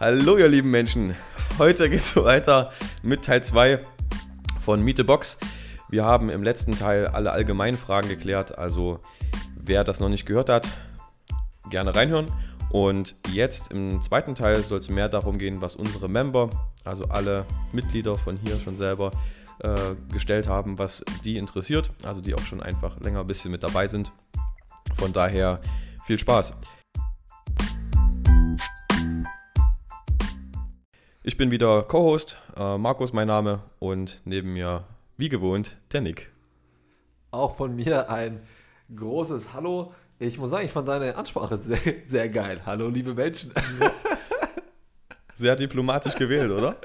Hallo ihr lieben Menschen, heute geht es weiter mit Teil 2 von Miete Box. Wir haben im letzten Teil alle allgemeinen Fragen geklärt, also wer das noch nicht gehört hat, gerne reinhören. Und jetzt im zweiten Teil soll es mehr darum gehen, was unsere Member, also alle Mitglieder von hier schon selber äh, gestellt haben, was die interessiert, also die auch schon einfach länger ein bisschen mit dabei sind. Von daher viel Spaß. Ich bin wieder Co-Host, äh, Markus mein Name und neben mir, wie gewohnt, der Nick. Auch von mir ein großes Hallo. Ich muss sagen, ich fand deine Ansprache sehr, sehr geil. Hallo, liebe Menschen. Sehr diplomatisch gewählt, oder?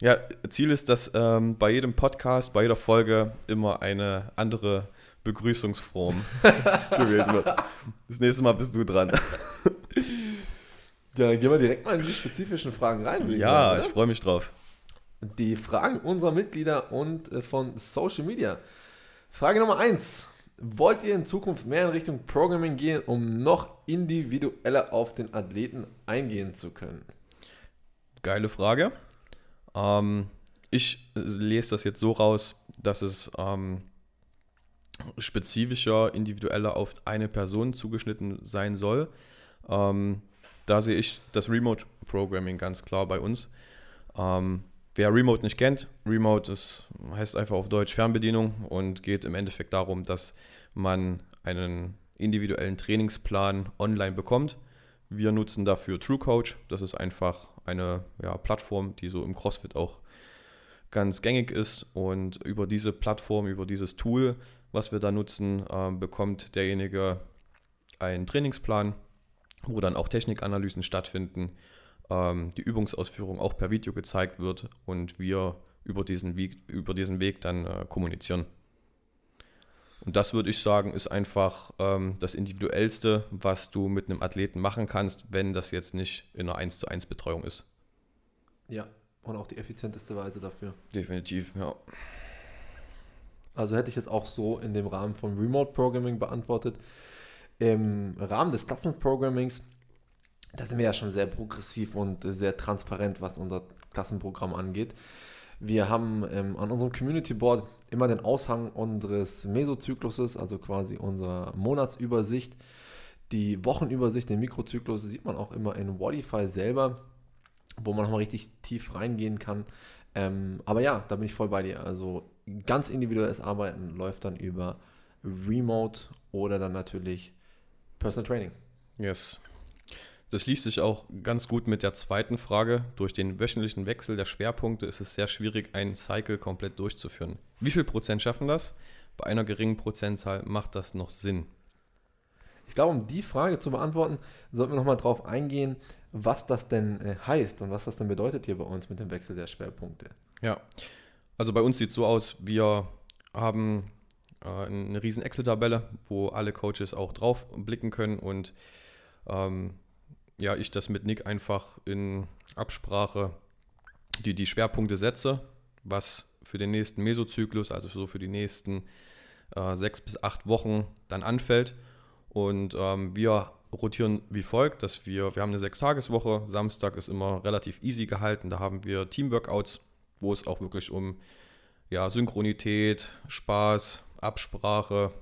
Ja, Ziel ist, dass ähm, bei jedem Podcast, bei jeder Folge immer eine andere Begrüßungsform gewählt wird. Das nächste Mal bist du dran. Ja, dann gehen wir direkt mal in die spezifischen Fragen rein. Ja, sagen, ich freue mich drauf. Die Fragen unserer Mitglieder und äh, von Social Media. Frage Nummer 1. Wollt ihr in Zukunft mehr in Richtung Programming gehen, um noch individueller auf den Athleten eingehen zu können? Geile Frage. Ähm, ich lese das jetzt so raus, dass es ähm, spezifischer, individueller auf eine Person zugeschnitten sein soll. Ähm, da sehe ich das Remote Programming ganz klar bei uns. Ähm, wer Remote nicht kennt, Remote ist, heißt einfach auf Deutsch Fernbedienung und geht im Endeffekt darum, dass man einen individuellen Trainingsplan online bekommt. Wir nutzen dafür TrueCoach. Das ist einfach eine ja, Plattform, die so im CrossFit auch ganz gängig ist. Und über diese Plattform, über dieses Tool, was wir da nutzen, äh, bekommt derjenige einen Trainingsplan wo dann auch Technikanalysen stattfinden, ähm, die Übungsausführung auch per Video gezeigt wird und wir über diesen Weg, über diesen Weg dann äh, kommunizieren. Und das würde ich sagen, ist einfach ähm, das Individuellste, was du mit einem Athleten machen kannst, wenn das jetzt nicht in einer 1 zu 1 Betreuung ist. Ja, und auch die effizienteste Weise dafür. Definitiv, ja. Also hätte ich jetzt auch so in dem Rahmen von Remote Programming beantwortet im Rahmen des Klassenprogrammings, da sind wir ja schon sehr progressiv und sehr transparent, was unser Klassenprogramm angeht. Wir haben ähm, an unserem Community Board immer den Aushang unseres Mesozykluses, also quasi unserer Monatsübersicht. Die Wochenübersicht, den Mikrozyklus sieht man auch immer in Wodify selber, wo man nochmal richtig tief reingehen kann. Ähm, aber ja, da bin ich voll bei dir. Also ganz individuelles Arbeiten läuft dann über Remote oder dann natürlich Personal Training. Yes. Das liest sich auch ganz gut mit der zweiten Frage. Durch den wöchentlichen Wechsel der Schwerpunkte ist es sehr schwierig, einen Cycle komplett durchzuführen. Wie viel Prozent schaffen das? Bei einer geringen Prozentzahl macht das noch Sinn. Ich glaube, um die Frage zu beantworten, sollten wir nochmal drauf eingehen, was das denn äh, heißt und was das denn bedeutet hier bei uns mit dem Wechsel der Schwerpunkte. Ja, also bei uns sieht es so aus, wir haben eine riesen Excel-Tabelle, wo alle Coaches auch drauf blicken können und ähm, ja, ich das mit Nick einfach in Absprache die, die Schwerpunkte setze, was für den nächsten Mesozyklus, also so für die nächsten äh, sechs bis acht Wochen dann anfällt. Und ähm, wir rotieren wie folgt, dass wir, wir haben eine Sechstageswoche, Samstag ist immer relativ easy gehalten, da haben wir Teamworkouts, wo es auch wirklich um ja, Synchronität, Spaß, Absprache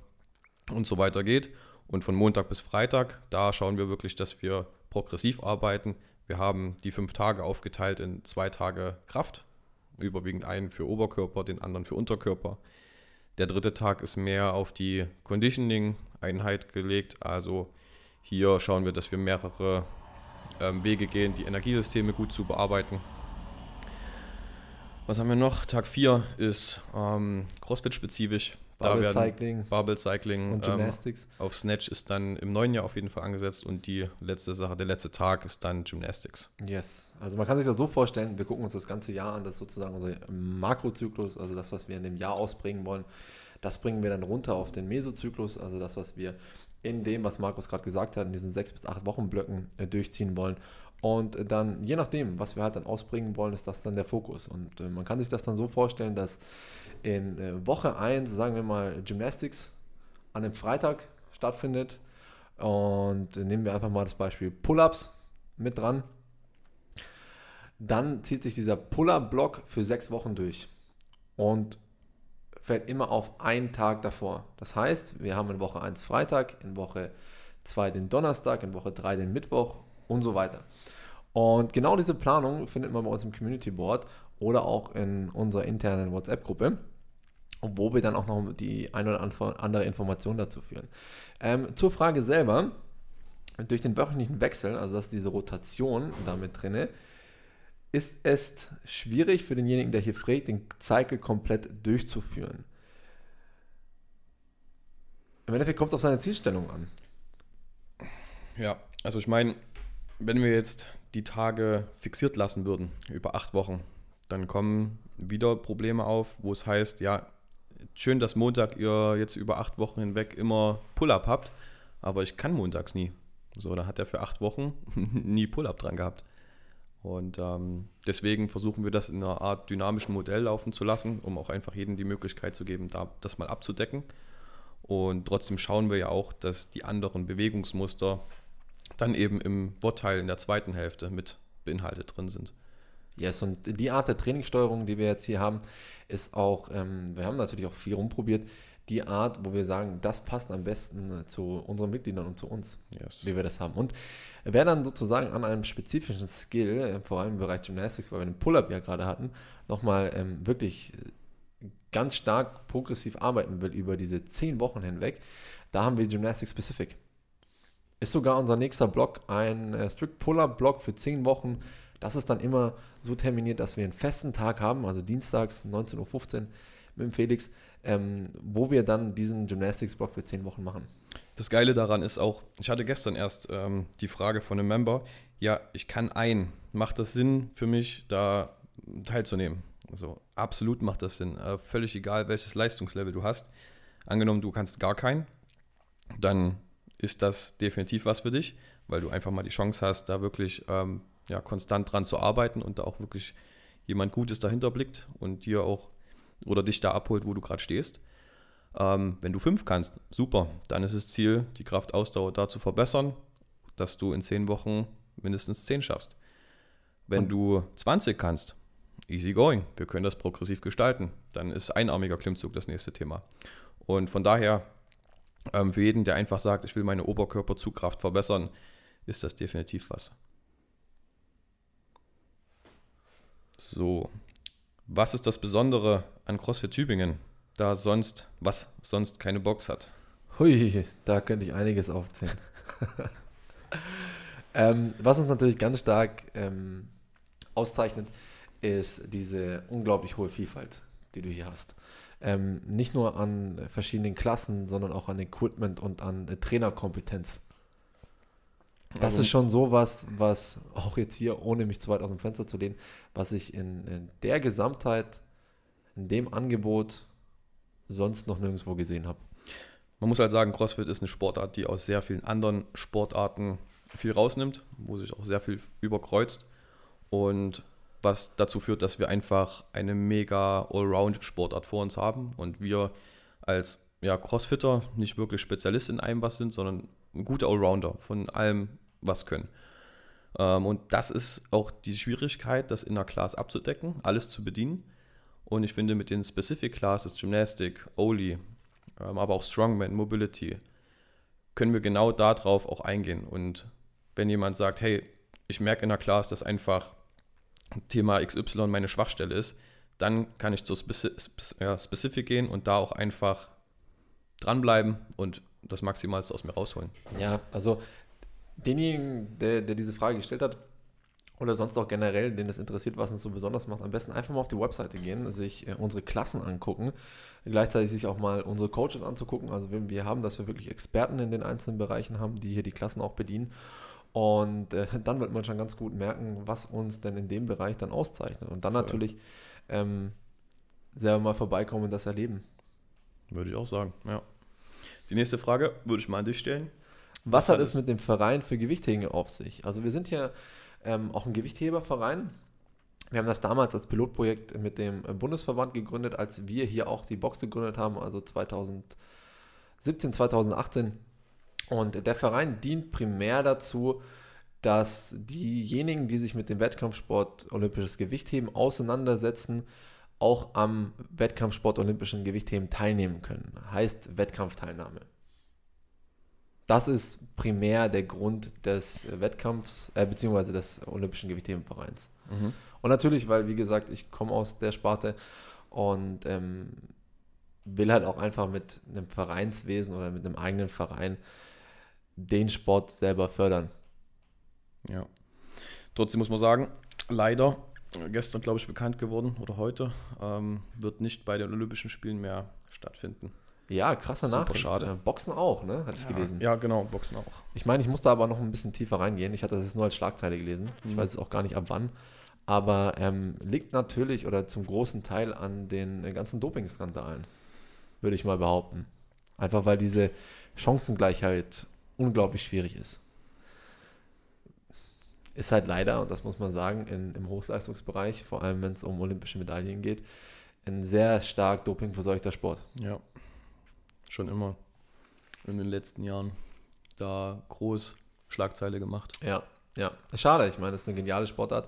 und so weiter geht. Und von Montag bis Freitag, da schauen wir wirklich, dass wir progressiv arbeiten. Wir haben die fünf Tage aufgeteilt in zwei Tage Kraft, überwiegend einen für Oberkörper, den anderen für Unterkörper. Der dritte Tag ist mehr auf die Conditioning-Einheit gelegt. Also hier schauen wir, dass wir mehrere ähm, Wege gehen, die Energiesysteme gut zu bearbeiten. Was haben wir noch? Tag 4 ist ähm, CrossFit-spezifisch. Barbell Cycling. Barbell Cycling. Und Gymnastics. Ähm, auf Snatch ist dann im neuen Jahr auf jeden Fall angesetzt und die letzte Sache, der letzte Tag ist dann Gymnastics. Yes. Also man kann sich das so vorstellen, wir gucken uns das ganze Jahr an, das ist sozusagen unser Makrozyklus, also das, was wir in dem Jahr ausbringen wollen. Das bringen wir dann runter auf den Mesozyklus, also das, was wir in dem, was Markus gerade gesagt hat, in diesen sechs bis acht Wochenblöcken äh, durchziehen wollen. Und dann, je nachdem, was wir halt dann ausbringen wollen, ist das dann der Fokus. Und äh, man kann sich das dann so vorstellen, dass in äh, Woche 1, sagen wir mal, Gymnastics an einem Freitag stattfindet. Und nehmen wir einfach mal das Beispiel Pull-Ups mit dran. Dann zieht sich dieser Puller-Block für sechs Wochen durch und fällt immer auf einen Tag davor. Das heißt, wir haben in Woche 1 Freitag, in Woche 2 den Donnerstag, in Woche 3 den Mittwoch und so weiter. Und genau diese Planung findet man bei uns im Community Board oder auch in unserer internen WhatsApp-Gruppe, wo wir dann auch noch die ein oder andere Information dazu führen. Ähm, zur Frage selber, durch den wöchentlichen Wechsel, also dass diese Rotation damit drinne, ist es schwierig für denjenigen, der hier fragt, den Cycle komplett durchzuführen. Im Endeffekt kommt es auf seine Zielstellung an. Ja, also ich meine, wenn wir jetzt die Tage fixiert lassen würden, über acht Wochen, dann kommen wieder Probleme auf, wo es heißt, ja, schön, dass Montag ihr jetzt über acht Wochen hinweg immer Pull-up habt, aber ich kann montags nie. So, da hat er für acht Wochen nie Pull-up dran gehabt. Und ähm, deswegen versuchen wir das in einer Art dynamischen Modell laufen zu lassen, um auch einfach jedem die Möglichkeit zu geben, da, das mal abzudecken. Und trotzdem schauen wir ja auch, dass die anderen Bewegungsmuster dann eben im Wortteil in der zweiten Hälfte mit beinhaltet drin sind. Yes, und die Art der Trainingssteuerung, die wir jetzt hier haben, ist auch, ähm, wir haben natürlich auch viel rumprobiert, die Art, wo wir sagen, das passt am besten äh, zu unseren Mitgliedern und zu uns, yes. wie wir das haben. Und wer dann sozusagen an einem spezifischen Skill, äh, vor allem im Bereich Gymnastics, weil wir den Pull-Up ja gerade hatten, nochmal ähm, wirklich äh, ganz stark progressiv arbeiten will über diese zehn Wochen hinweg, da haben wir Gymnastics Specific. Ist sogar unser nächster Block ein äh, Strict Pull-Up-Block für zehn Wochen. Das ist dann immer so terminiert, dass wir einen festen Tag haben, also dienstags 19.15 Uhr mit dem Felix, ähm, wo wir dann diesen Gymnastics-Block für zehn Wochen machen. Das Geile daran ist auch, ich hatte gestern erst ähm, die Frage von einem Member, ja, ich kann ein, macht das Sinn für mich, da teilzunehmen? Also absolut macht das Sinn. Äh, völlig egal, welches Leistungslevel du hast. Angenommen, du kannst gar keinen, dann ist das definitiv was für dich, weil du einfach mal die Chance hast, da wirklich ähm, ja, konstant dran zu arbeiten und da auch wirklich jemand Gutes dahinter blickt und dir auch oder dich da abholt, wo du gerade stehst. Ähm, wenn du fünf kannst, super, dann ist das Ziel, die Kraftausdauer da zu verbessern, dass du in zehn Wochen mindestens zehn schaffst. Wenn und du 20 kannst, easy going, wir können das progressiv gestalten, dann ist einarmiger Klimmzug das nächste Thema. Und von daher, ähm, für jeden, der einfach sagt, ich will meine Oberkörperzugkraft verbessern, ist das definitiv was. So, was ist das Besondere an CrossFit Tübingen, da sonst, was sonst keine Box hat? Hui, da könnte ich einiges aufzählen. ähm, was uns natürlich ganz stark ähm, auszeichnet, ist diese unglaublich hohe Vielfalt, die du hier hast. Ähm, nicht nur an verschiedenen Klassen, sondern auch an Equipment und an äh, Trainerkompetenz. Das ist schon sowas, was auch jetzt hier, ohne mich zu weit aus dem Fenster zu lehnen, was ich in, in der Gesamtheit, in dem Angebot sonst noch nirgendwo gesehen habe. Man muss halt sagen, CrossFit ist eine Sportart, die aus sehr vielen anderen Sportarten viel rausnimmt, wo sich auch sehr viel überkreuzt und was dazu führt, dass wir einfach eine mega Allround-Sportart vor uns haben und wir als ja, Crossfitter nicht wirklich Spezialist in einem was sind, sondern ein guter Allrounder von allem was können. Ähm, und das ist auch die Schwierigkeit, das in der Class abzudecken, alles zu bedienen. Und ich finde, mit den Specific Classes, Gymnastik, Oli, ähm, aber auch Strongman, Mobility, können wir genau darauf auch eingehen. Und wenn jemand sagt, hey, ich merke in der Class, dass einfach Thema XY meine Schwachstelle ist, dann kann ich ja, Specific gehen und da auch einfach dranbleiben und das Maximalste aus mir rausholen. Ja, also denjenigen, der, der diese Frage gestellt hat, oder sonst auch generell, den es interessiert, was uns so besonders macht, am besten einfach mal auf die Webseite gehen, sich äh, unsere Klassen angucken, gleichzeitig sich auch mal unsere Coaches anzugucken, also wenn wir haben, dass wir wirklich Experten in den einzelnen Bereichen haben, die hier die Klassen auch bedienen. Und äh, dann wird man schon ganz gut merken, was uns denn in dem Bereich dann auszeichnet. Und dann Voll. natürlich ähm, selber mal vorbeikommen und das erleben. Würde ich auch sagen, ja. Die nächste Frage würde ich mal an dich stellen. Was, hat es mit dem Verein für Gewichtheben auf sich? Also wir sind hier ähm, auch ein Gewichtheberverein. Wir haben das damals als Pilotprojekt mit dem Bundesverband gegründet, als wir hier auch die Box gegründet haben, also 2017, 2018. Und der Verein dient primär dazu, dass diejenigen, die sich mit dem Wettkampfsport olympisches Gewichtheben auseinandersetzen, auch am Wettkampfsport olympischen Gewichtheben teilnehmen können. Heißt Wettkampfteilnahme. Das ist primär der Grund des Wettkampfs, äh, beziehungsweise des Olympischen Gewichthebenvereins. Mhm. Und natürlich, weil, wie gesagt, ich komme aus der Sparte und ähm, will halt auch einfach mit einem Vereinswesen oder mit einem eigenen Verein den Sport selber fördern. Ja. Trotzdem muss man sagen, leider, gestern glaube ich bekannt geworden oder heute, ähm, wird nicht bei den Olympischen Spielen mehr stattfinden. Ja, krasser Super Nachricht. schade. Äh, Boxen auch, ne? Hatte ich Ja, gelesen. ja, genau, Boxen auch. Ich meine, ich muss da aber noch ein bisschen tiefer reingehen. Ich hatte das jetzt nur als Schlagzeile gelesen. Ich Mhm. weiß jetzt auch gar nicht ab wann. Aber ähm, liegt natürlich oder zum großen Teil an den äh, ganzen Dopingskandalen, würde ich mal behaupten. Einfach weil diese Chancengleichheit unglaublich schwierig ist. Ist halt leider, und das muss man sagen, in, im Hochleistungsbereich, vor allem wenn es um olympische Medaillen geht, ein sehr stark dopingverseuchter Sport. Ja. Schon immer in den letzten Jahren da groß Schlagzeile gemacht. Ja, ja. Schade, ich meine, das ist eine geniale Sportart.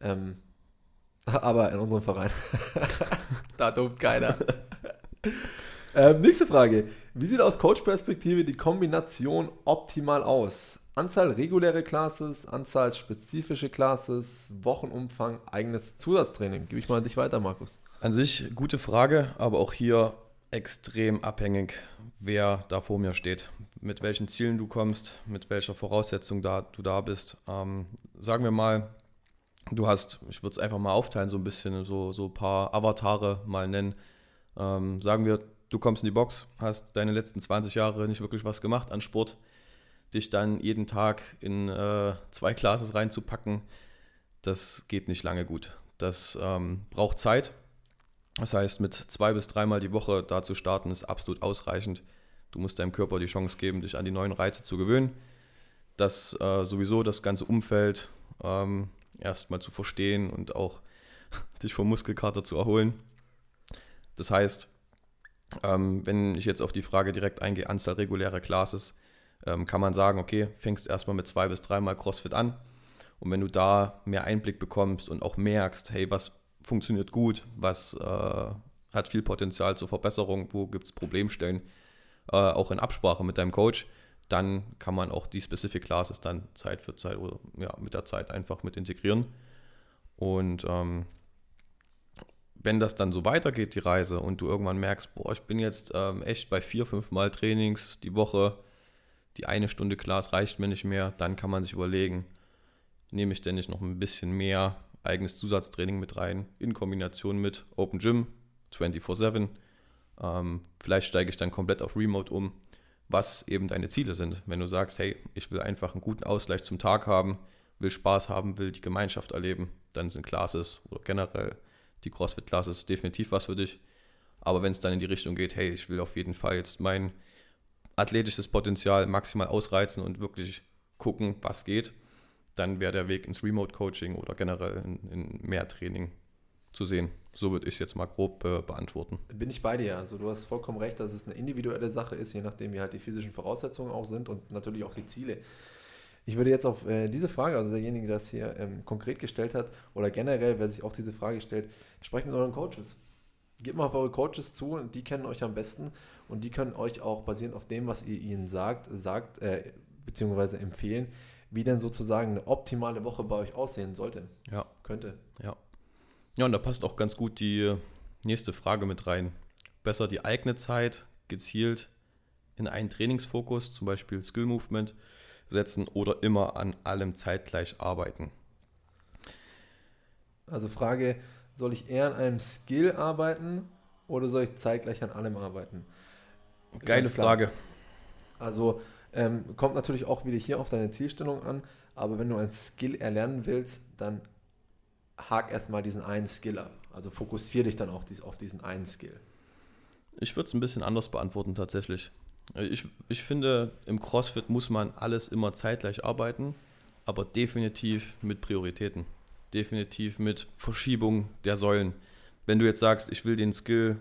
Ähm, aber in unserem Verein, da dopt keiner. ähm, nächste Frage. Wie sieht aus Coach-Perspektive die Kombination optimal aus? Anzahl reguläre Classes, Anzahl spezifische Classes, Wochenumfang, eigenes Zusatztraining. Gebe ich mal an dich weiter, Markus. An sich gute Frage, aber auch hier extrem abhängig, wer da vor mir steht, mit welchen Zielen du kommst, mit welcher Voraussetzung da, du da bist. Ähm, sagen wir mal, du hast, ich würde es einfach mal aufteilen, so ein bisschen, so, so ein paar Avatare mal nennen. Ähm, sagen wir, du kommst in die Box, hast deine letzten 20 Jahre nicht wirklich was gemacht an Sport, dich dann jeden Tag in äh, zwei Classes reinzupacken, das geht nicht lange gut. Das ähm, braucht Zeit. Das heißt, mit zwei bis dreimal die Woche da zu starten, ist absolut ausreichend. Du musst deinem Körper die Chance geben, dich an die neuen Reize zu gewöhnen. Das äh, sowieso das ganze Umfeld ähm, erstmal zu verstehen und auch dich vom Muskelkater zu erholen. Das heißt, ähm, wenn ich jetzt auf die Frage direkt eingehe, Anzahl regulärer Classes, ähm, kann man sagen, okay, fängst erstmal mit zwei bis dreimal CrossFit an. Und wenn du da mehr Einblick bekommst und auch merkst, hey, was funktioniert gut, was äh, hat viel Potenzial zur Verbesserung, wo gibt es Problemstellen, äh, auch in Absprache mit deinem Coach, dann kann man auch die Specific Classes dann Zeit für Zeit oder ja, mit der Zeit einfach mit integrieren. Und ähm, wenn das dann so weitergeht, die Reise, und du irgendwann merkst, boah, ich bin jetzt ähm, echt bei vier, fünf Mal Trainings die Woche, die eine Stunde Class reicht mir nicht mehr, dann kann man sich überlegen, nehme ich denn nicht noch ein bisschen mehr eigenes Zusatztraining mit rein, in Kombination mit Open Gym 24-7. Ähm, vielleicht steige ich dann komplett auf Remote um, was eben deine Ziele sind. Wenn du sagst, hey, ich will einfach einen guten Ausgleich zum Tag haben, will Spaß haben, will die Gemeinschaft erleben, dann sind Classes oder generell die CrossFit-Classes definitiv was für dich. Aber wenn es dann in die Richtung geht, hey, ich will auf jeden Fall jetzt mein athletisches Potenzial maximal ausreizen und wirklich gucken, was geht, dann wäre der Weg ins Remote-Coaching oder generell in, in mehr Training zu sehen. So würde ich es jetzt mal grob äh, beantworten. Bin ich bei dir. Also du hast vollkommen recht, dass es eine individuelle Sache ist, je nachdem wie halt die physischen Voraussetzungen auch sind und natürlich auch die Ziele. Ich würde jetzt auf äh, diese Frage, also derjenige, der das hier ähm, konkret gestellt hat oder generell, wer sich auch diese Frage stellt, sprecht mit euren Coaches. Gebt mal auf eure Coaches zu die kennen euch am besten und die können euch auch basierend auf dem, was ihr ihnen sagt, sagt äh, beziehungsweise empfehlen, wie denn sozusagen eine optimale Woche bei euch aussehen sollte. Ja. Könnte. Ja, und da passt auch ganz gut die nächste Frage mit rein. Besser die eigene Zeit gezielt in einen Trainingsfokus, zum Beispiel Skill Movement, setzen oder immer an allem zeitgleich arbeiten. Also Frage, soll ich eher an einem Skill arbeiten oder soll ich zeitgleich an allem arbeiten? Geile. Frage. Also ähm, kommt natürlich auch wieder hier auf deine Zielstellung an, aber wenn du ein Skill erlernen willst, dann hak erstmal diesen einen Skill ab. Also fokussiere dich dann auch dies, auf diesen einen Skill. Ich würde es ein bisschen anders beantworten tatsächlich. Ich, ich finde, im CrossFit muss man alles immer zeitgleich arbeiten, aber definitiv mit Prioritäten. Definitiv mit Verschiebung der Säulen. Wenn du jetzt sagst, ich will den Skill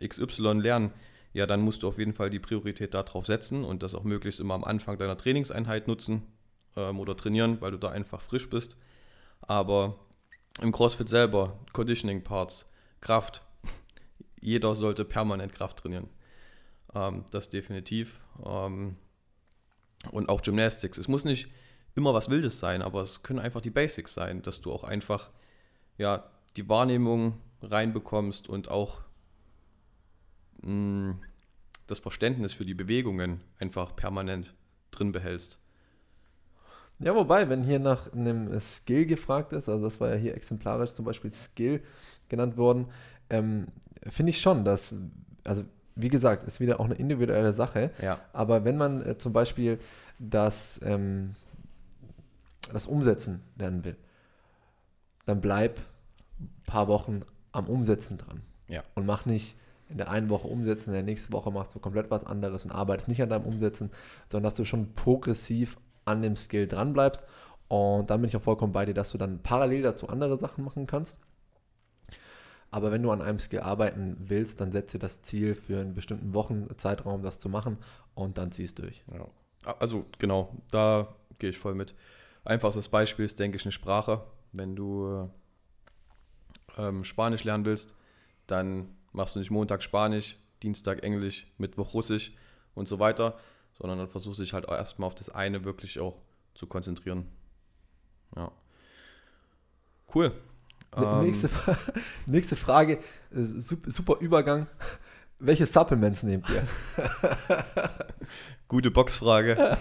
XY lernen, ja, dann musst du auf jeden Fall die Priorität darauf setzen und das auch möglichst immer am Anfang deiner Trainingseinheit nutzen. ähm, oder trainieren, weil du da einfach frisch bist. Aber im CrossFit selber, Conditioning Parts, Kraft, jeder sollte permanent Kraft trainieren. Ähm, das definitiv. Ähm, und auch Gymnastics. Es muss nicht immer was Wildes sein, aber es können einfach die Basics sein, dass du auch einfach ja, die Wahrnehmung reinbekommst und auch mh, das Verständnis für die Bewegungen einfach permanent drin behältst. Ja, wobei, wenn hier nach einem Skill gefragt ist, also das war ja hier exemplarisch zum Beispiel Skill genannt worden, ähm, finde ich schon, dass, also wie gesagt, ist wieder auch eine individuelle Sache. Ja. Aber wenn man äh, zum Beispiel das, ähm, das Umsetzen lernen will, dann bleib ein paar Wochen am Umsetzen dran. Ja. Und mach nicht in der einen Woche umsetzen, in der nächsten Woche machst du komplett was anderes und arbeitest nicht an deinem Umsetzen, sondern dass du schon progressiv an dem Skill dran bleibst. Und dann bin ich auch vollkommen bei dir, dass du dann parallel dazu andere Sachen machen kannst. Aber wenn du an einem Skill arbeiten willst, dann setze das Ziel für einen bestimmten Wochenzeitraum, das zu machen und dann ziehst du durch. Ja. Also genau, da gehe ich voll mit. Einfachstes Beispiel ist, denke ich, eine Sprache. Wenn du ähm, Spanisch lernen willst, dann machst du nicht Montag Spanisch, Dienstag Englisch, Mittwoch Russisch und so weiter, sondern dann versuchst du dich halt erstmal auf das eine wirklich auch zu konzentrieren. Ja. Cool. Ähm, nächste, nächste Frage, äh, super Übergang. Welche Supplements nehmt ihr? Gute Boxfrage.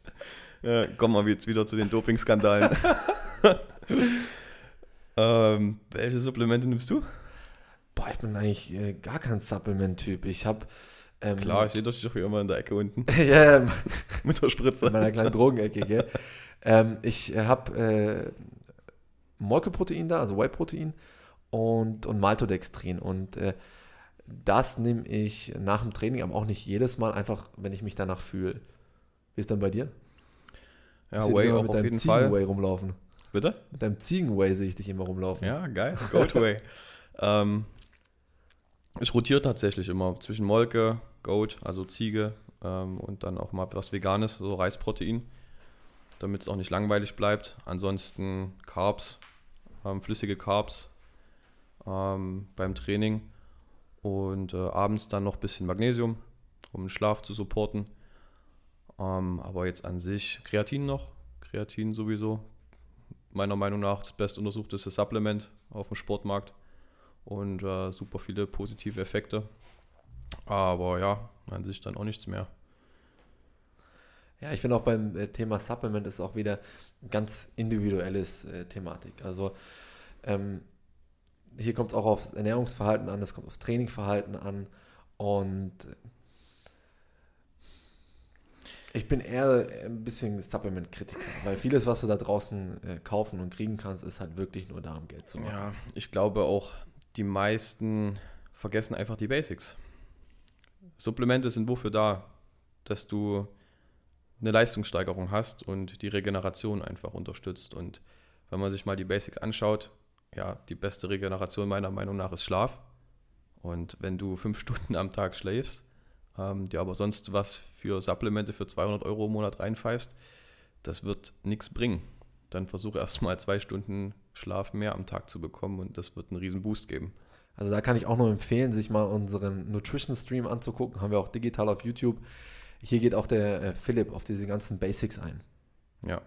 ja, kommen wir jetzt wieder zu den Dopingskandalen. ähm, welche Supplemente nimmst du? Boah, ich bin eigentlich äh, gar kein Supplement-Typ. Ich habe ähm, Klar, ich sehe dich doch immer in der Ecke unten. ja, mit der Spritze. In meiner kleinen Drogenecke, gell? ähm, ich habe äh, Molkeprotein da, also Whey-Protein und, und Maltodextrin. Und äh, das nehme ich nach dem Training, aber auch nicht jedes Mal, einfach wenn ich mich danach fühle. Wie ist dann bei dir? Ja, Whey auch auf jeden Fall. Whey rumlaufen. Bitte? Mit deinem Ziegen-Whey sehe ich dich immer rumlaufen. Ja, geil. Goat Whey. ähm, ich rotiere tatsächlich immer zwischen Molke, Goat, also Ziege ähm, und dann auch mal was Veganes, so Reisprotein damit es auch nicht langweilig bleibt. Ansonsten Carbs, ähm, flüssige Carbs ähm, beim Training und äh, abends dann noch ein bisschen Magnesium, um den Schlaf zu supporten. Ähm, aber jetzt an sich Kreatin noch, Kreatin sowieso. Meiner Meinung nach das bestuntersuchteste Supplement auf dem Sportmarkt und äh, super viele positive Effekte. Aber ja, an sich dann auch nichts mehr. Ja, ich finde auch beim äh, Thema Supplement ist auch wieder ganz individuelles äh, Thematik. Also ähm, hier kommt es auch aufs Ernährungsverhalten an, es kommt aufs Trainingverhalten an und äh, ich bin eher ein bisschen Supplement-Kritiker, weil vieles, was du da draußen äh, kaufen und kriegen kannst, ist halt wirklich nur da, um Geld zu machen. Ja, ich glaube auch, die meisten vergessen einfach die Basics. Supplemente sind wofür da? Dass du eine Leistungssteigerung hast und die Regeneration einfach unterstützt. Und wenn man sich mal die Basics anschaut, ja, die beste Regeneration meiner Meinung nach ist Schlaf. Und wenn du fünf Stunden am Tag schläfst, ähm, dir aber sonst was für Supplemente für 200 Euro im Monat reinpfeifst, das wird nichts bringen. Dann versuche erstmal zwei Stunden Schlaf mehr am Tag zu bekommen und das wird einen riesen Boost geben. Also da kann ich auch nur empfehlen, sich mal unseren Nutrition Stream anzugucken. Haben wir auch digital auf YouTube. Hier geht auch der äh, Philipp auf diese ganzen Basics ein. Ja.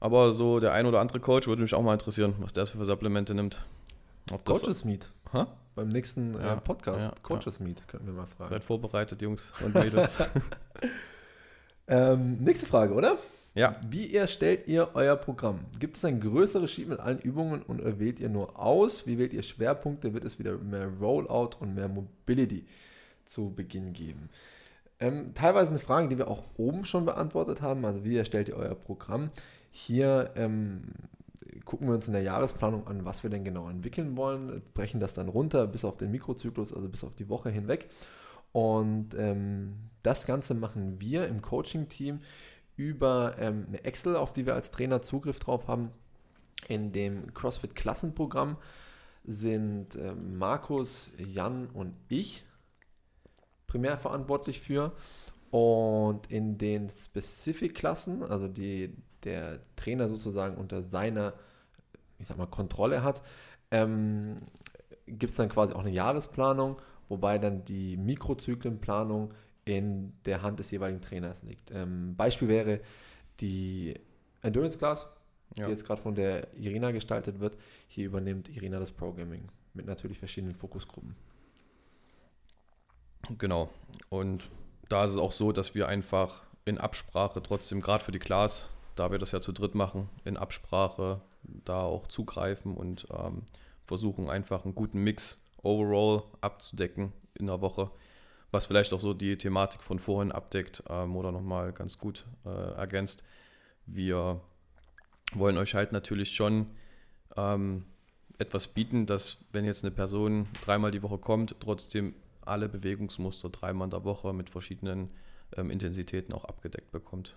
Aber so der ein oder andere Coach würde mich auch mal interessieren, was der für Supplemente nimmt. Ob Coaches Meet. Ha? Beim nächsten äh, Podcast, ja, Coaches ja. Meet, könnten wir mal fragen. Seid vorbereitet, Jungs und Mädels. ähm, nächste Frage, oder? Ja. Wie erstellt ihr euer Programm? Gibt es ein größeres Sheet mit allen Übungen und wählt ihr nur aus? Wie wählt ihr Schwerpunkte? Wird es wieder mehr Rollout und mehr Mobility zu Beginn geben? Ähm, teilweise eine Frage, die wir auch oben schon beantwortet haben. Also wie erstellt ihr euer Programm? Hier ähm, gucken wir uns in der Jahresplanung an, was wir denn genau entwickeln wollen, brechen das dann runter bis auf den Mikrozyklus, also bis auf die Woche hinweg. Und ähm, das Ganze machen wir im Coaching-Team über ähm, eine Excel, auf die wir als Trainer Zugriff drauf haben. In dem CrossFit-Klassenprogramm sind äh, Markus, Jan und ich primär verantwortlich für. Und in den Specific-Klassen, also die der Trainer sozusagen unter seiner, ich sag mal, Kontrolle hat, ähm, gibt es dann quasi auch eine Jahresplanung, wobei dann die Mikrozyklenplanung in der Hand des jeweiligen Trainers liegt. Ähm, Beispiel wäre die Endurance Class, ja. die jetzt gerade von der Irina gestaltet wird. Hier übernimmt Irina das Programming mit natürlich verschiedenen Fokusgruppen. Genau. Und da ist es auch so, dass wir einfach in Absprache trotzdem, gerade für die Class, da wir das ja zu dritt machen, in Absprache da auch zugreifen und ähm, versuchen einfach einen guten Mix overall abzudecken in der Woche, was vielleicht auch so die Thematik von vorhin abdeckt ähm, oder nochmal ganz gut äh, ergänzt. Wir wollen euch halt natürlich schon ähm, etwas bieten, dass wenn jetzt eine Person dreimal die Woche kommt, trotzdem alle Bewegungsmuster dreimal in der Woche mit verschiedenen ähm, Intensitäten auch abgedeckt bekommt.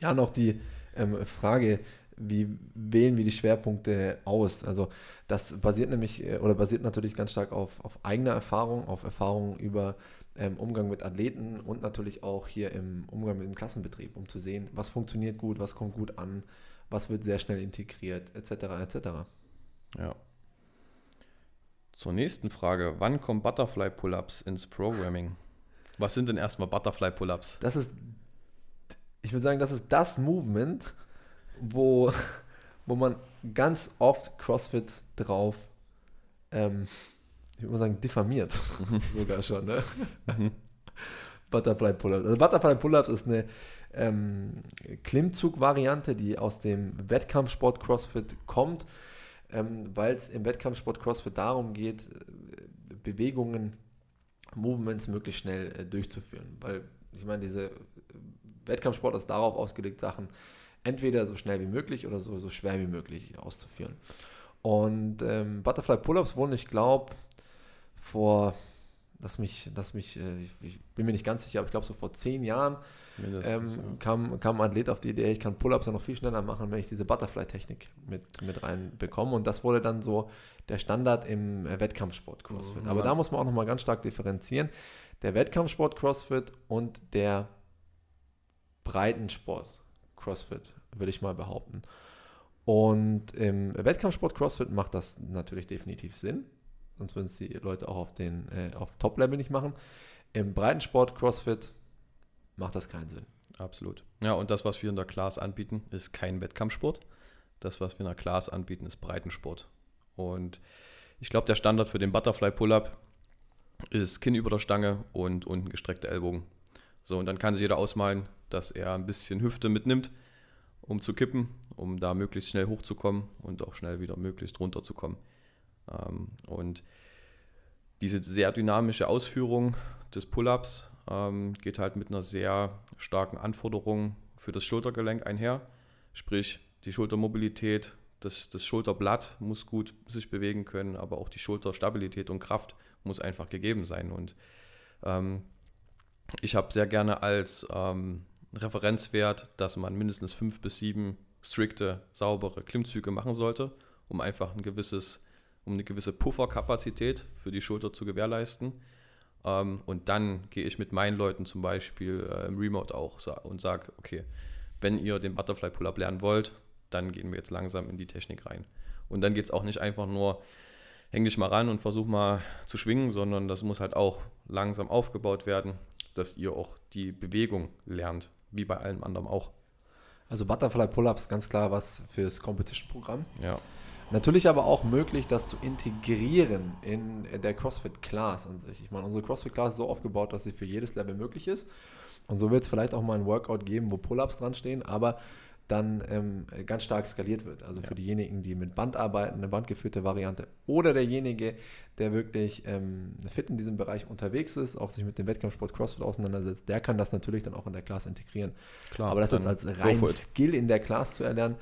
Ja, noch die ähm, Frage, wie wählen wir die Schwerpunkte aus? Also das basiert nämlich äh, oder basiert natürlich ganz stark auf, auf eigener Erfahrung, auf Erfahrung über ähm, Umgang mit Athleten und natürlich auch hier im Umgang mit dem Klassenbetrieb, um zu sehen, was funktioniert gut, was kommt gut an, was wird sehr schnell integriert, etc. etc. Ja. Zur nächsten Frage. Wann kommen Butterfly Pull-Ups ins Programming? Was sind denn erstmal Butterfly Pull-Ups? Das ist, ich würde sagen, das ist das Movement, wo, wo man ganz oft CrossFit drauf, ähm, ich würde mal sagen, diffamiert. Sogar schon, ne? Mhm. Butterfly Pull-Ups. Also Butterfly Pull-Ups ist eine ähm, Klimmzug-Variante, die aus dem Wettkampfsport CrossFit kommt ähm, weil es im Wettkampfsport CrossFit darum geht, äh, Bewegungen, Movements möglichst schnell äh, durchzuführen. Weil ich meine, diese äh, Wettkampfsport ist darauf ausgelegt, Sachen entweder so schnell wie möglich oder so, so schwer wie möglich auszuführen. Und ähm, Butterfly Pull-Ups wurden, ich glaube, vor, lass mich, lass mich, äh, ich, ich, bin mir nicht ganz sicher, aber ich glaube so vor zehn Jahren ähm, ja. kam, kam ein Athlet auf die Idee, ich kann Pull-Ups ja noch viel schneller machen, wenn ich diese Butterfly-Technik mit, mit reinbekomme. Und das wurde dann so der Standard im äh, Wettkampfsport CrossFit. Oh, Aber da muss man auch nochmal ganz stark differenzieren. Der Wettkampfsport CrossFit und der Breitensport CrossFit, würde ich mal behaupten. Und im Wettkampfsport CrossFit macht das natürlich definitiv Sinn. Sonst würden es die Leute auch auf, den, äh, auf Top-Level nicht machen. Im Breitensport CrossFit macht das keinen Sinn. Absolut. Ja, und das, was wir in der Class anbieten, ist kein Wettkampfsport. Das, was wir in der Class anbieten, ist Breitensport. Und ich glaube, der Standard für den Butterfly Pull-Up ist Kinn über der Stange und unten gestreckte Ellbogen. So, und dann kann sich jeder ausmalen, dass er ein bisschen Hüfte mitnimmt, um zu kippen, um da möglichst schnell hochzukommen und auch schnell wieder möglichst runterzukommen. Ähm, und diese sehr dynamische Ausführung des Pull-ups ähm, geht halt mit einer sehr starken Anforderung für das Schultergelenk einher. Sprich, die Schultermobilität, das, das Schulterblatt muss gut sich bewegen können, aber auch die Schulterstabilität und Kraft muss einfach gegeben sein. Und ähm, ich habe sehr gerne als ähm, Referenzwert, dass man mindestens fünf bis sieben strikte, saubere Klimmzüge machen sollte, um einfach ein gewisses, um eine gewisse Pufferkapazität für die Schulter zu gewährleisten. Ähm, und dann gehe ich mit meinen Leuten zum Beispiel äh, im Remote auch und sage, okay, wenn ihr den Butterfly Pull-Up lernen wollt, dann gehen wir jetzt langsam in die Technik rein. Und dann geht es auch nicht einfach nur, häng dich mal ran und versuch mal zu schwingen, sondern das muss halt auch langsam aufgebaut werden, dass ihr auch die Bewegung lernt, wie bei allem anderen auch. Also Butterfly Pull-Ups ganz klar was fürs Competition-Programm. Ja. Natürlich aber auch möglich, das zu integrieren in der CrossFit Class an sich. Ich meine, unsere CrossFit Class ist so aufgebaut, dass sie für jedes Level möglich ist. Und so wird es vielleicht auch mal ein Workout geben, wo Pull-ups dran stehen, aber dann ähm, ganz stark skaliert wird. Also ja. für diejenigen, die mit Band arbeiten, eine bandgeführte Variante oder derjenige, der wirklich ähm, fit in diesem Bereich unterwegs ist, auch sich mit dem Wettkampfsport CrossFit auseinandersetzt, der kann das natürlich dann auch in der Class integrieren. Klar, aber das jetzt als rein Skill in der Class zu erlernen,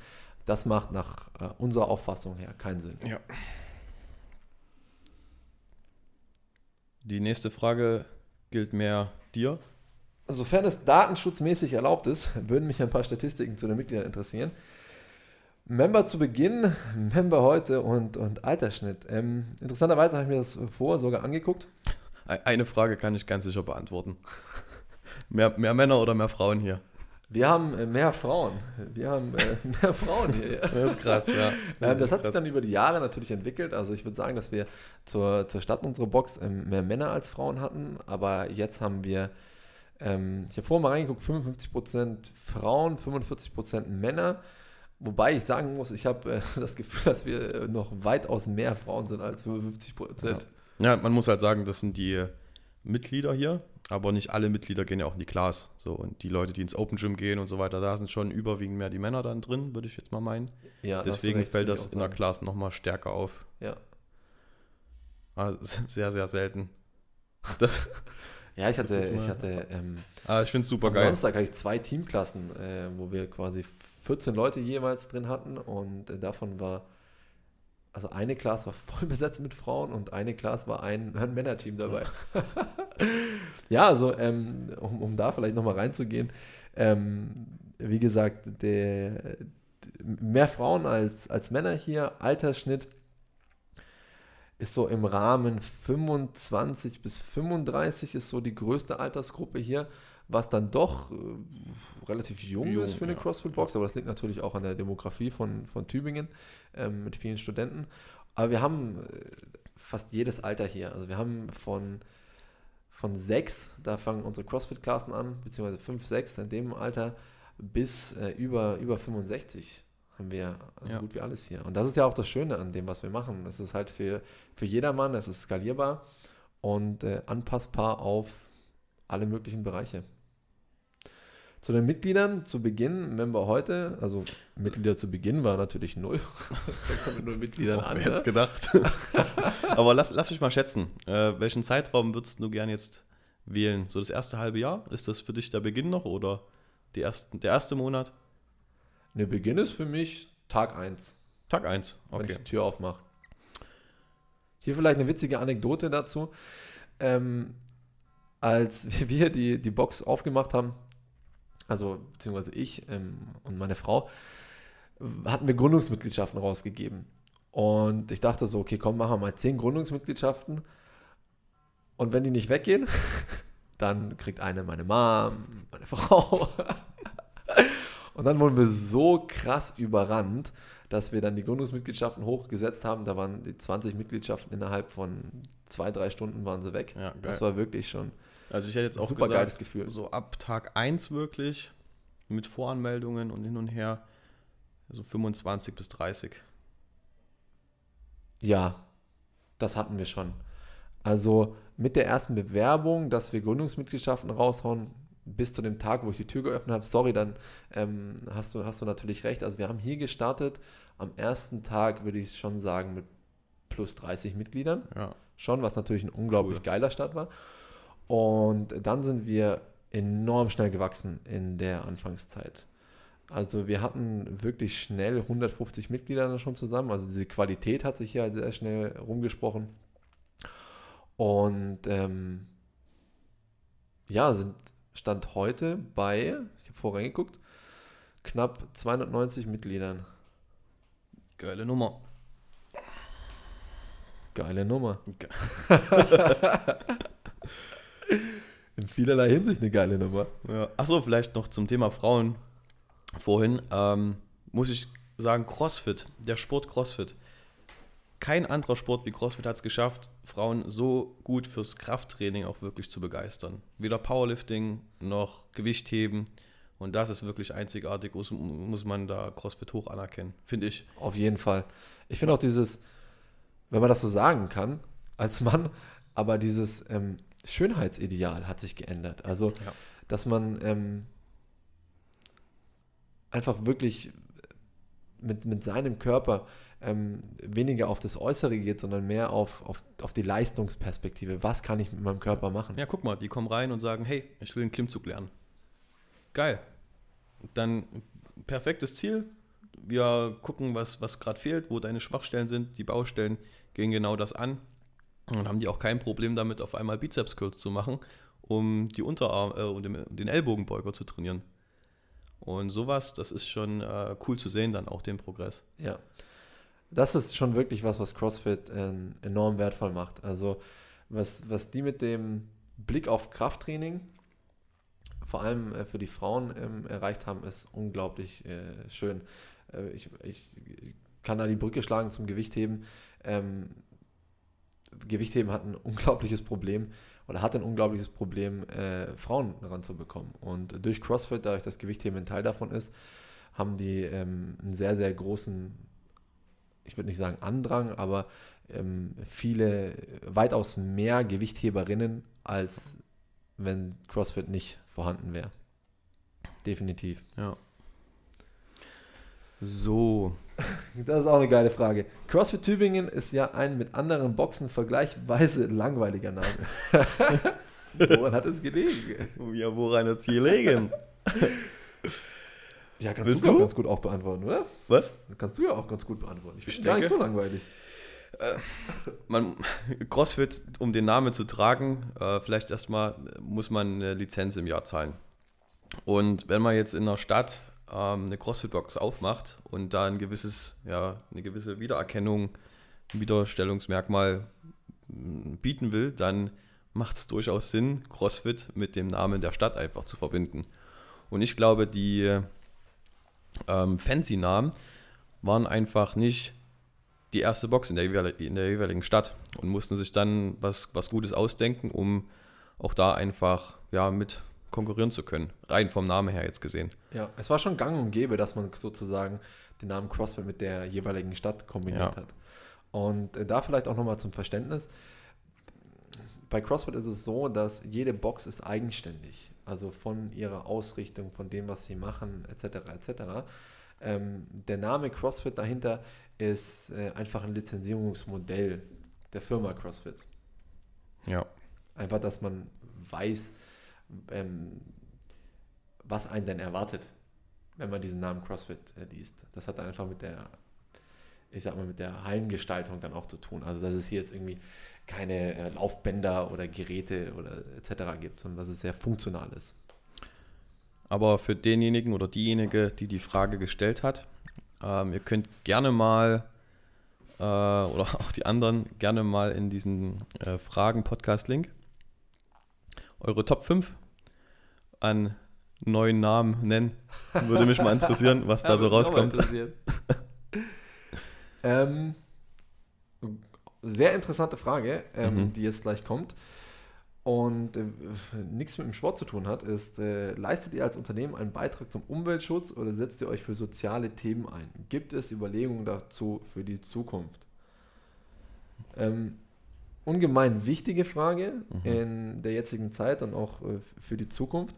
das macht nach äh, unserer Auffassung her keinen Sinn. Ja. Die nächste Frage gilt mehr dir. Sofern es datenschutzmäßig erlaubt ist, würden mich ein paar Statistiken zu den Mitgliedern interessieren. Member zu Beginn, Member heute und, und Altersschnitt. Ähm, interessanterweise habe ich mir das vor sogar angeguckt. Eine Frage kann ich ganz sicher beantworten. Mehr, mehr Männer oder mehr Frauen hier? Wir haben äh, mehr Frauen. Wir haben äh, mehr Frauen hier. Ja. Das ist krass, ja. Ähm, das hat sich dann über die Jahre natürlich entwickelt. Also ich würde sagen, dass wir zur, zur Stadt unserer Box ähm, mehr Männer als Frauen hatten. Aber jetzt haben wir, ähm, ich habe vorhin mal reingeguckt, 55% Frauen, 45% Männer. Wobei ich sagen muss, ich habe äh, das Gefühl, dass wir noch weitaus mehr Frauen sind als 55 Prozent. Ja. ja. man muss halt sagen, das sind die Mitglieder hier, aber nicht alle Mitglieder gehen ja auch in die Class. So, und die Leute, die ins Open Gym gehen und so weiter, da sind schon überwiegend mehr die Männer dann drin, würde ich jetzt mal meinen. Ja, Deswegen recht, fällt das in der Class nochmal stärker auf. Ja. Also sehr, sehr selten. Das, ja, ich hatte, ich hatte ähm, ah, ich finde es super geil. Samstag hatte ich zwei Teamklassen, äh, wo wir quasi 14 Leute jeweils drin hatten und äh, davon war, also eine Class war voll besetzt mit Frauen und eine Class war ein, ein Männerteam dabei. ja, also ähm, um, um da vielleicht nochmal reinzugehen, ähm, wie gesagt, der, mehr Frauen als, als Männer hier, Altersschnitt ist so im Rahmen 25 bis 35 ist so die größte Altersgruppe hier was dann doch äh, relativ jung, jung, ist für eine ja. CrossFit-Box, aber das liegt natürlich auch an der Demografie von, von Tübingen ähm, mit vielen Studenten. Aber wir haben äh, fast jedes Alter hier. Also wir haben von, von sechs, da fangen unsere CrossFit-Klassen an, beziehungsweise fünf, sechs in dem Alter, bis äh, über, über 65 haben wir so ja. gut wie alles hier. Und das ist ja auch das Schöne an dem, was wir machen. Es ist halt für, für jedermann, es ist skalierbar und äh, anpassbar auf alle möglichen Bereiche. Zu den Mitgliedern zu Beginn, Member heute, also Mitglieder zu Beginn war natürlich null. Fängt mit null Mitgliedern an. Wer hätte ne? gedacht. Aber lass, lass mich mal schätzen. Äh, welchen Zeitraum würdest du gern jetzt wählen? So das erste halbe Jahr? Ist das für dich der Beginn noch oder die ersten, der erste Monat? Ne, Beginn ist für mich Tag 1. Tag 1, okay. Wenn ich die Tür aufmache. Hier vielleicht eine witzige Anekdote dazu. Ähm, als wir die, die Box aufgemacht haben, also beziehungsweise ich ähm, und meine Frau, hatten wir Gründungsmitgliedschaften rausgegeben. Und ich dachte so, okay, komm, machen wir mal zehn Gründungsmitgliedschaften. Und wenn die nicht weggehen, dann kriegt eine meine Mom, meine Frau. Und dann wurden wir so krass überrannt, dass wir dann die Gründungsmitgliedschaften hochgesetzt haben. Da waren die 20 Mitgliedschaften innerhalb von zwei, drei Stunden waren sie weg. Ja, das war wirklich schon also ich hätte jetzt auch super gesagt, geiles Gefühl. So ab Tag 1 wirklich mit Voranmeldungen und hin und her so 25 bis 30. Ja, das hatten wir schon. Also mit der ersten Bewerbung, dass wir Gründungsmitgliedschaften raushauen, bis zu dem Tag, wo ich die Tür geöffnet habe, sorry, dann ähm, hast, du, hast du natürlich recht. Also wir haben hier gestartet. Am ersten Tag würde ich schon sagen mit plus 30 Mitgliedern. Ja. Schon, was natürlich ein unglaublich cool. geiler Start war. Und dann sind wir enorm schnell gewachsen in der Anfangszeit. Also wir hatten wirklich schnell 150 Mitglieder schon zusammen. Also diese Qualität hat sich hier sehr schnell rumgesprochen. Und ähm, ja, sind Stand heute bei, ich habe vorher geguckt, knapp 290 Mitgliedern. Geile Nummer. Geile Nummer. Ge In vielerlei Hinsicht eine geile Nummer. Ja. Achso, vielleicht noch zum Thema Frauen vorhin. Ähm, muss ich sagen, CrossFit, der Sport CrossFit. Kein anderer Sport wie CrossFit hat es geschafft, Frauen so gut fürs Krafttraining auch wirklich zu begeistern. Weder Powerlifting noch Gewichtheben. Und das ist wirklich einzigartig, muss, muss man da CrossFit hoch anerkennen, finde ich. Auf jeden Fall. Ich finde auch dieses, wenn man das so sagen kann, als Mann, aber dieses, ähm, Schönheitsideal hat sich geändert. Also, ja. dass man ähm, einfach wirklich mit, mit seinem Körper ähm, weniger auf das Äußere geht, sondern mehr auf, auf, auf die Leistungsperspektive. Was kann ich mit meinem Körper machen? Ja, guck mal, die kommen rein und sagen, hey, ich will einen Klimmzug lernen. Geil. Dann perfektes Ziel. Wir gucken, was, was gerade fehlt, wo deine Schwachstellen sind. Die Baustellen gehen genau das an. Und haben die auch kein Problem damit, auf einmal Bizeps-Curls zu machen, um die Unterarm äh, und den Ellbogenbeuger zu trainieren. Und sowas, das ist schon äh, cool zu sehen, dann auch den Progress. Ja. Das ist schon wirklich was, was CrossFit äh, enorm wertvoll macht. Also, was, was die mit dem Blick auf Krafttraining vor allem äh, für die Frauen ähm, erreicht haben, ist unglaublich äh, schön. Äh, ich, ich, kann da die Brücke schlagen zum Gewichtheben. Ähm, Gewichtheben hat ein unglaubliches Problem oder hat ein unglaubliches Problem, äh, Frauen ranzubekommen. Und durch CrossFit, dadurch, dass Gewichtheben ein Teil davon ist, haben die ähm, einen sehr, sehr großen, ich würde nicht sagen Andrang, aber ähm, viele, weitaus mehr Gewichtheberinnen, als wenn CrossFit nicht vorhanden wäre. Definitiv. Ja. So. Das ist auch eine geile Frage. CrossFit Tübingen ist ja ein mit anderen Boxen vergleichsweise langweiliger Name. woran hat es gelegen? Ja, woran hat es gelegen? Ja, kannst Willst du, du? ganz gut auch beantworten, oder? Was? Das kannst du ja auch ganz gut beantworten. Ich finde gar nicht so langweilig. Äh, man, CrossFit, um den Namen zu tragen, äh, vielleicht erstmal muss man eine Lizenz im Jahr zahlen. Und wenn man jetzt in einer Stadt ähm, eine CrossFit-Box aufmacht und da ein gewisses, ja, eine gewisse Wiedererkennung, Wiederstellungsmerkmal bieten will, dann macht es durchaus Sinn, CrossFit mit dem Namen der Stadt einfach zu verbinden. Und ich glaube, die ähm, Fancy-Namen waren einfach nicht die erste Box in der, in der, jeweiligen Stadt und mussten sich dann was, was Gutes ausdenken, um auch da einfach ja, mit konkurrieren zu können. Rein vom Namen her jetzt gesehen. Ja, es war schon gang und gäbe, dass man sozusagen den Namen CrossFit mit der jeweiligen Stadt kombiniert ja. hat. Und äh, da vielleicht auch nochmal zum Verständnis. Bei CrossFit ist es so, dass jede Box ist eigenständig. Also von ihrer Ausrichtung, von dem, was sie machen, etc. etc. Ähm, der Name CrossFit dahinter ist äh, einfach ein Lizenzierungsmodell der Firma CrossFit. Ja. Einfach, dass man weiß, ähm, was einen denn erwartet, wenn man diesen Namen CrossFit äh, liest. Das hat einfach mit der, ich sag mal, mit der Heimgestaltung dann auch zu tun. Also, dass es hier jetzt irgendwie keine äh, Laufbänder oder Geräte oder etc. gibt, sondern dass es sehr funktional ist. Aber für denjenigen oder diejenige, die die Frage gestellt hat, ähm, ihr könnt gerne mal äh, oder auch die anderen gerne mal in diesen äh, Fragen-Podcast-Link eure Top 5 an neuen Namen nennen. Würde mich mal interessieren, was da so rauskommt. ähm, sehr interessante Frage, ähm, mhm. die jetzt gleich kommt und äh, nichts mit dem Sport zu tun hat, ist, äh, leistet ihr als Unternehmen einen Beitrag zum Umweltschutz oder setzt ihr euch für soziale Themen ein? Gibt es Überlegungen dazu für die Zukunft? Ähm, ungemein wichtige Frage mhm. in der jetzigen Zeit und auch äh, für die Zukunft,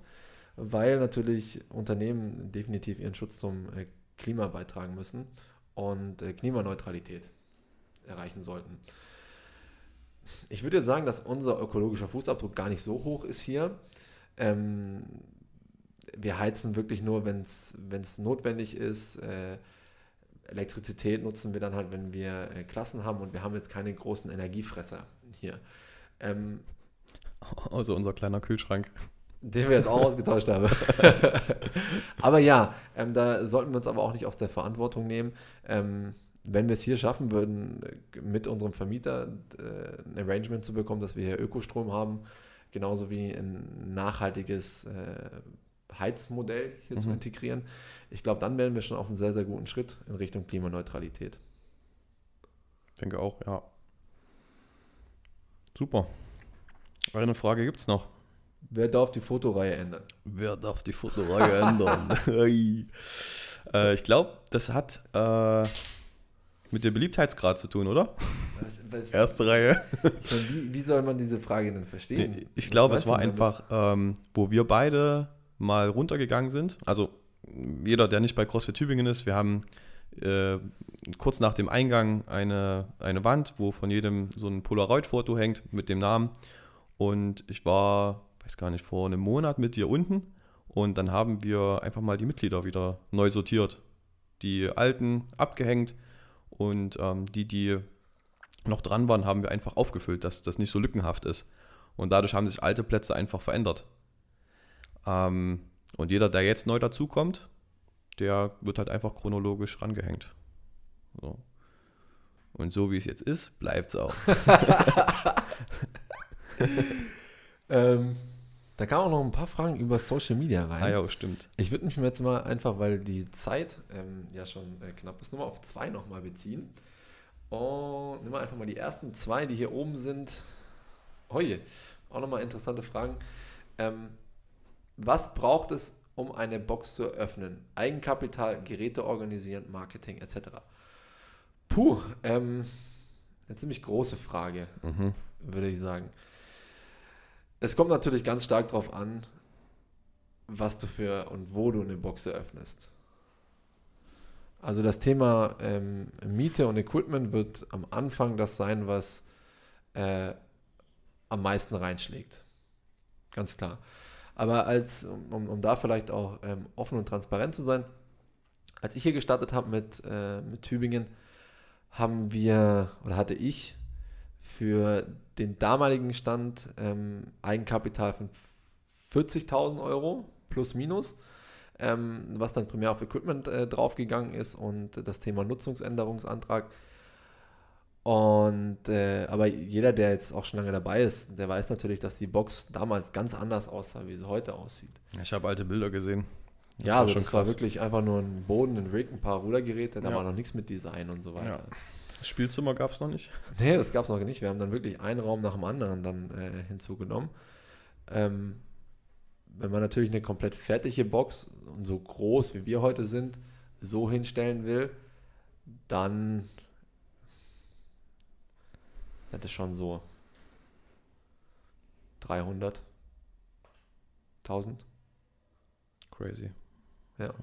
weil natürlich Unternehmen definitiv ihren Schutz zum äh, Klima beitragen müssen und äh, Klimaneutralität erreichen sollten. Ich würde jetzt sagen, dass unser ökologischer Fußabdruck gar nicht so hoch ist hier. Ähm, wir heizen wirklich nur, wenn es notwendig ist. Äh, Elektrizität nutzen wir dann halt, wenn wir äh, Klassen haben und wir haben jetzt keine großen Energiefresser hier. Ähm, also unser kleiner Kühlschrank. Den wir jetzt auch ausgetauscht haben. aber ja, ähm, da sollten wir uns aber auch nicht aus der Verantwortung nehmen. Ähm, wenn wir es hier schaffen würden, mit unserem Vermieter äh, ein Arrangement zu bekommen, dass wir hier Ökostrom haben, genauso wie ein nachhaltiges äh, Heizmodell hier mhm. zu integrieren, ich glaube, dann wären wir schon auf einem sehr, sehr guten Schritt in Richtung Klimaneutralität. Ich denke auch, ja. Super. Eine Frage gibt es noch. Wer darf die Fotoreihe ändern? Wer darf die Fotoreihe ändern? äh, ich glaube, das hat äh, mit dem Beliebtheitsgrad zu tun, oder? Was, was, Erste Reihe. Meine, wie, wie, soll man diese Frage denn verstehen? Nee, ich glaube, es war einfach, ähm, wo wir beide mal runtergegangen sind. Also jeder, der nicht bei CrossFit Tübingen ist, wir haben äh, kurz nach dem Eingang eine, eine Wand, wo von jedem so ein Polaroid-Foto hängt mit dem Namen. Und ich war, weiß gar nicht, vor einem Monat mit dir unten. Und dann haben wir einfach mal die Mitglieder wieder neu sortiert. Die alten abgehängt und ähm, die, die noch dran waren, haben wir einfach aufgefüllt, dass das nicht so lückenhaft ist. Und dadurch haben sich alte Plätze einfach verändert. Ähm, und jeder, der jetzt neu dazukommt, der wird halt einfach chronologisch rangehängt. So. Und so wie es jetzt ist, bleibt es auch. ähm, Da kamen auch noch ein paar Fragen über Social Media rein. Ah ja, stimmt. Ich würde mich jetzt mal einfach, weil die Zeit ähm, ja schon äh, knapp ist, nur mal auf zwei nochmal beziehen. Und nehmen wir einfach mal die ersten zwei, die hier oben sind. Oje, auch nochmal interessante Fragen. Ähm, was braucht es, um eine Box zu öffnen? Eigenkapital, Geräte organisieren, Marketing etc. Puh, ähm, eine ziemlich große Frage, Mhm. würde ich sagen. Es kommt natürlich ganz stark darauf an, was du für und wo du eine Box eröffnest. Also das Thema ähm, Miete und Equipment wird am Anfang das sein, was äh, am meisten reinschlägt. Ganz klar. Aber als, um, um da vielleicht auch ähm, offen und transparent zu sein, als ich hier gestartet habe mit, äh, mit Tübingen, haben wir, oder hatte ich für den damaligen Stand ähm, Eigenkapital von 40.000 Euro plus minus, ähm, was dann primär auf Equipment äh, draufgegangen ist und das Thema Nutzungsänderungsantrag. Und äh, aber jeder, der jetzt auch schon lange dabei ist, der weiß natürlich, dass die Box damals ganz anders aussah, wie sie heute aussieht. Ich habe alte Bilder gesehen. Ja, also schon das war krass. wirklich einfach nur ein Boden, ein Rig, ein paar Rudergeräte, da Ja. war noch nichts mit Design und so weiter. Ja. Das Spielzimmer gab es noch nicht. Nee, das gab es noch nicht. Wir haben dann wirklich einen Raum nach dem anderen dann äh, hinzugenommen. Ähm, wenn man natürlich eine komplett fertige Box und so groß wie wir heute sind, so hinstellen will, dann hätte schon so 300, 1000. Crazy. Ja,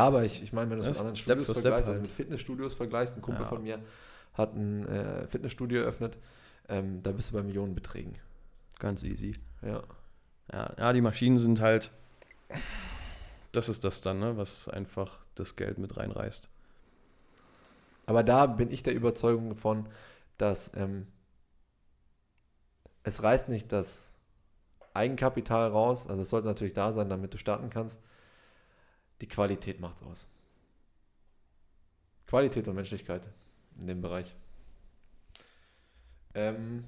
aber ich, ich meine, wenn du es Das mit anderen Step Studios vergleichst, also halt. mit Fitnessstudios vergleichst, ein Kumpel Ja. von mir hat ein äh, Fitnessstudio eröffnet, ähm, da bist du bei Millionenbeträgen. Ganz easy. Ja. Ja, ja, die Maschinen sind halt. Das ist das dann, ne, was einfach das Geld mit reinreißt. Aber da bin ich der Überzeugung von, dass ähm, es reißt nicht das Eigenkapital raus, also es sollte natürlich da sein, damit du starten kannst. Die Qualität macht's aus. Qualität und Menschlichkeit in dem Bereich. Ähm,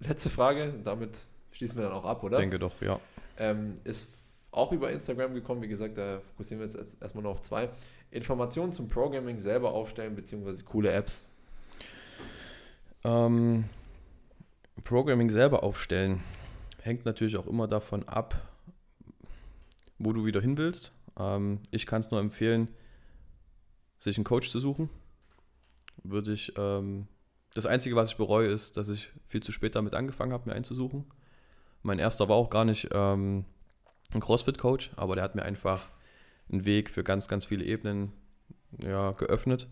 letzte Frage, damit schließen wir dann auch ab, oder? Denke doch, ja. Ähm, ist auch über Instagram gekommen. Wie gesagt, da fokussieren wir jetzt erst- erstmal nur auf zwei. Informationen zum Programming selber aufstellen, beziehungsweise coole Apps. Ähm, Programming selber aufstellen hängt natürlich auch immer davon ab, wo du wieder hin willst. Ähm, ich kann es nur empfehlen, sich einen Coach zu suchen. Würde ich. Ähm, das Einzige, was ich bereue, ist, dass ich viel zu spät damit angefangen habe, mir einzusuchen. Mein erster war auch gar nicht ähm, ein CrossFit-Coach, aber der hat mir einfach einen Weg für ganz, ganz viele Ebenen ja, geöffnet.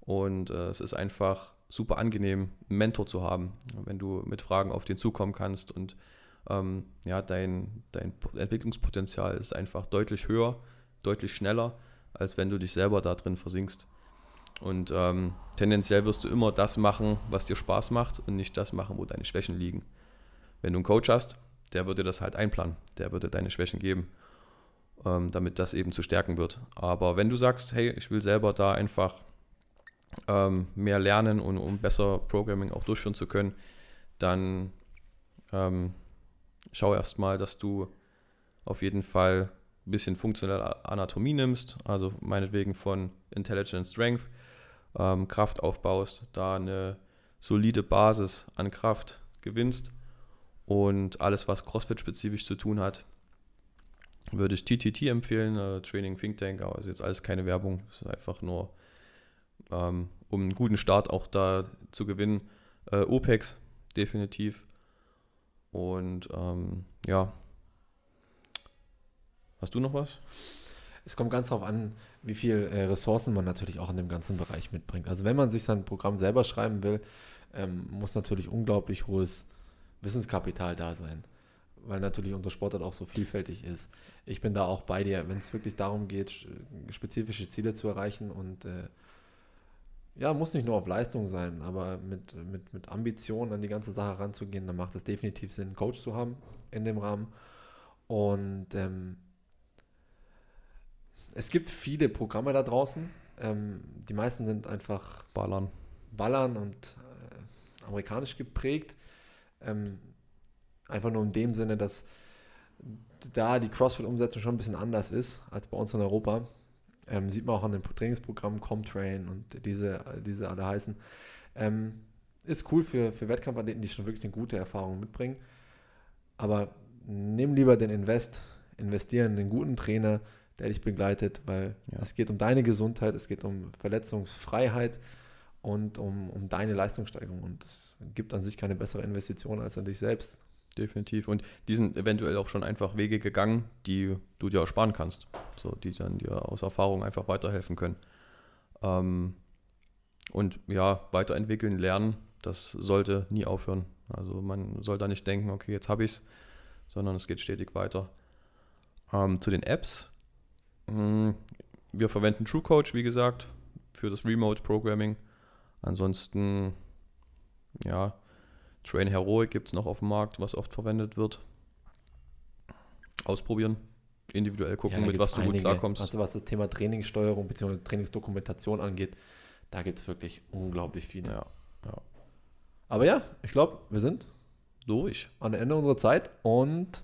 Und äh, es ist einfach super angenehm, einen Mentor zu haben, wenn du mit Fragen auf den zukommen kannst. Und ähm, ja, dein, dein Po- Entwicklungspotenzial ist einfach deutlich höher, deutlich schneller, als wenn du dich selber da drin versinkst. Und ähm, tendenziell wirst du immer das machen, was dir Spaß macht und nicht das machen, wo deine Schwächen liegen. Wenn du einen Coach hast, der würde das halt einplanen, der würde deine Schwächen geben, ähm, damit das eben zu stärken wird. Aber wenn du sagst, hey, ich will selber da einfach ähm, mehr lernen und um besser Programming auch durchführen zu können, dann ähm, schau erstmal, dass du auf jeden Fall ein bisschen funktionelle Anatomie nimmst, also meinetwegen von Intelligent Strength, ähm, Kraft aufbaust, da eine solide Basis an Kraft gewinnst und alles, was CrossFit-spezifisch zu tun hat, würde ich TTT empfehlen, äh, Training Think Tank, aber ist jetzt alles keine Werbung, ist einfach nur, ähm, um einen guten Start auch da zu gewinnen. Äh, OPEX, definitiv. Und ähm, ja. Hast du noch was? Es kommt ganz darauf an, wie viel äh, Ressourcen man natürlich auch in dem ganzen Bereich mitbringt. Also wenn man sich sein Programm selber schreiben will, ähm, muss natürlich unglaublich hohes Wissenskapital da sein. Weil natürlich unser Sportart auch so vielfältig ist. Ich bin da auch bei dir, wenn es wirklich darum geht, sch- spezifische Ziele zu erreichen und äh, ja, muss nicht nur auf Leistung sein, aber mit, mit, mit Ambition an die ganze Sache ranzugehen, dann macht es definitiv Sinn, einen Coach zu haben in dem Rahmen. Und ähm, es gibt viele Programme da draußen. Ähm, die meisten sind einfach Ballern. ballern und äh, amerikanisch geprägt. Ähm, Einfach nur in dem Sinne, dass da die CrossFit-Umsetzung schon ein bisschen anders ist als bei uns in Europa. Ähm, sieht man auch an den Trainingsprogrammen Comtrain und diese, diese alle heißen. Ähm, ist cool für, für Wettkampfathleten, die schon wirklich eine gute Erfahrung mitbringen. Aber nimm lieber den Invest, investieren in einen guten Trainer, der dich begleitet, weil ja. es geht um deine Gesundheit, es geht um Verletzungsfreiheit und um, um deine Leistungssteigerung. Und es gibt an sich keine bessere Investition als an dich selbst. Definitiv. Und die sind eventuell auch schon einfach Wege gegangen, die du dir ersparen kannst. So, die dann dir aus Erfahrung einfach weiterhelfen können. Ähm, und ja, weiterentwickeln, lernen, das sollte nie aufhören. Also man soll da nicht denken, okay, jetzt habe ich es, sondern es geht stetig weiter. Ähm, zu den Apps. Hm, wir verwenden TrueCoach, wie gesagt, für das Remote Programming. Ansonsten, ja, Train Heroic gibt es noch auf dem Markt, was oft verwendet wird. Ausprobieren, individuell gucken, ja, mit was du einige, gut klarkommst. Also was das Thema Trainingssteuerung bzw. Trainingsdokumentation angeht, da gibt es wirklich unglaublich viele. Ja, ja. Aber ja, ich glaube, wir sind durch an Ende unserer Zeit und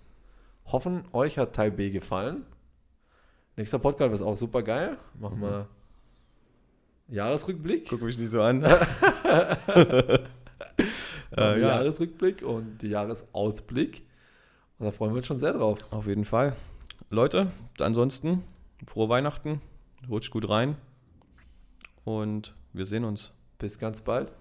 hoffen, euch hat Teil B gefallen. Nächster Podcast ist auch super geil. Machen mhm. wir Jahresrückblick. Guck mich nicht so an. äh, ja. Jahresrückblick und Jahresausblick. Und da freuen wir uns schon sehr drauf. Auf jeden Fall. Leute, ansonsten frohe Weihnachten. Rutscht gut rein. Und wir sehen uns. Bis ganz bald.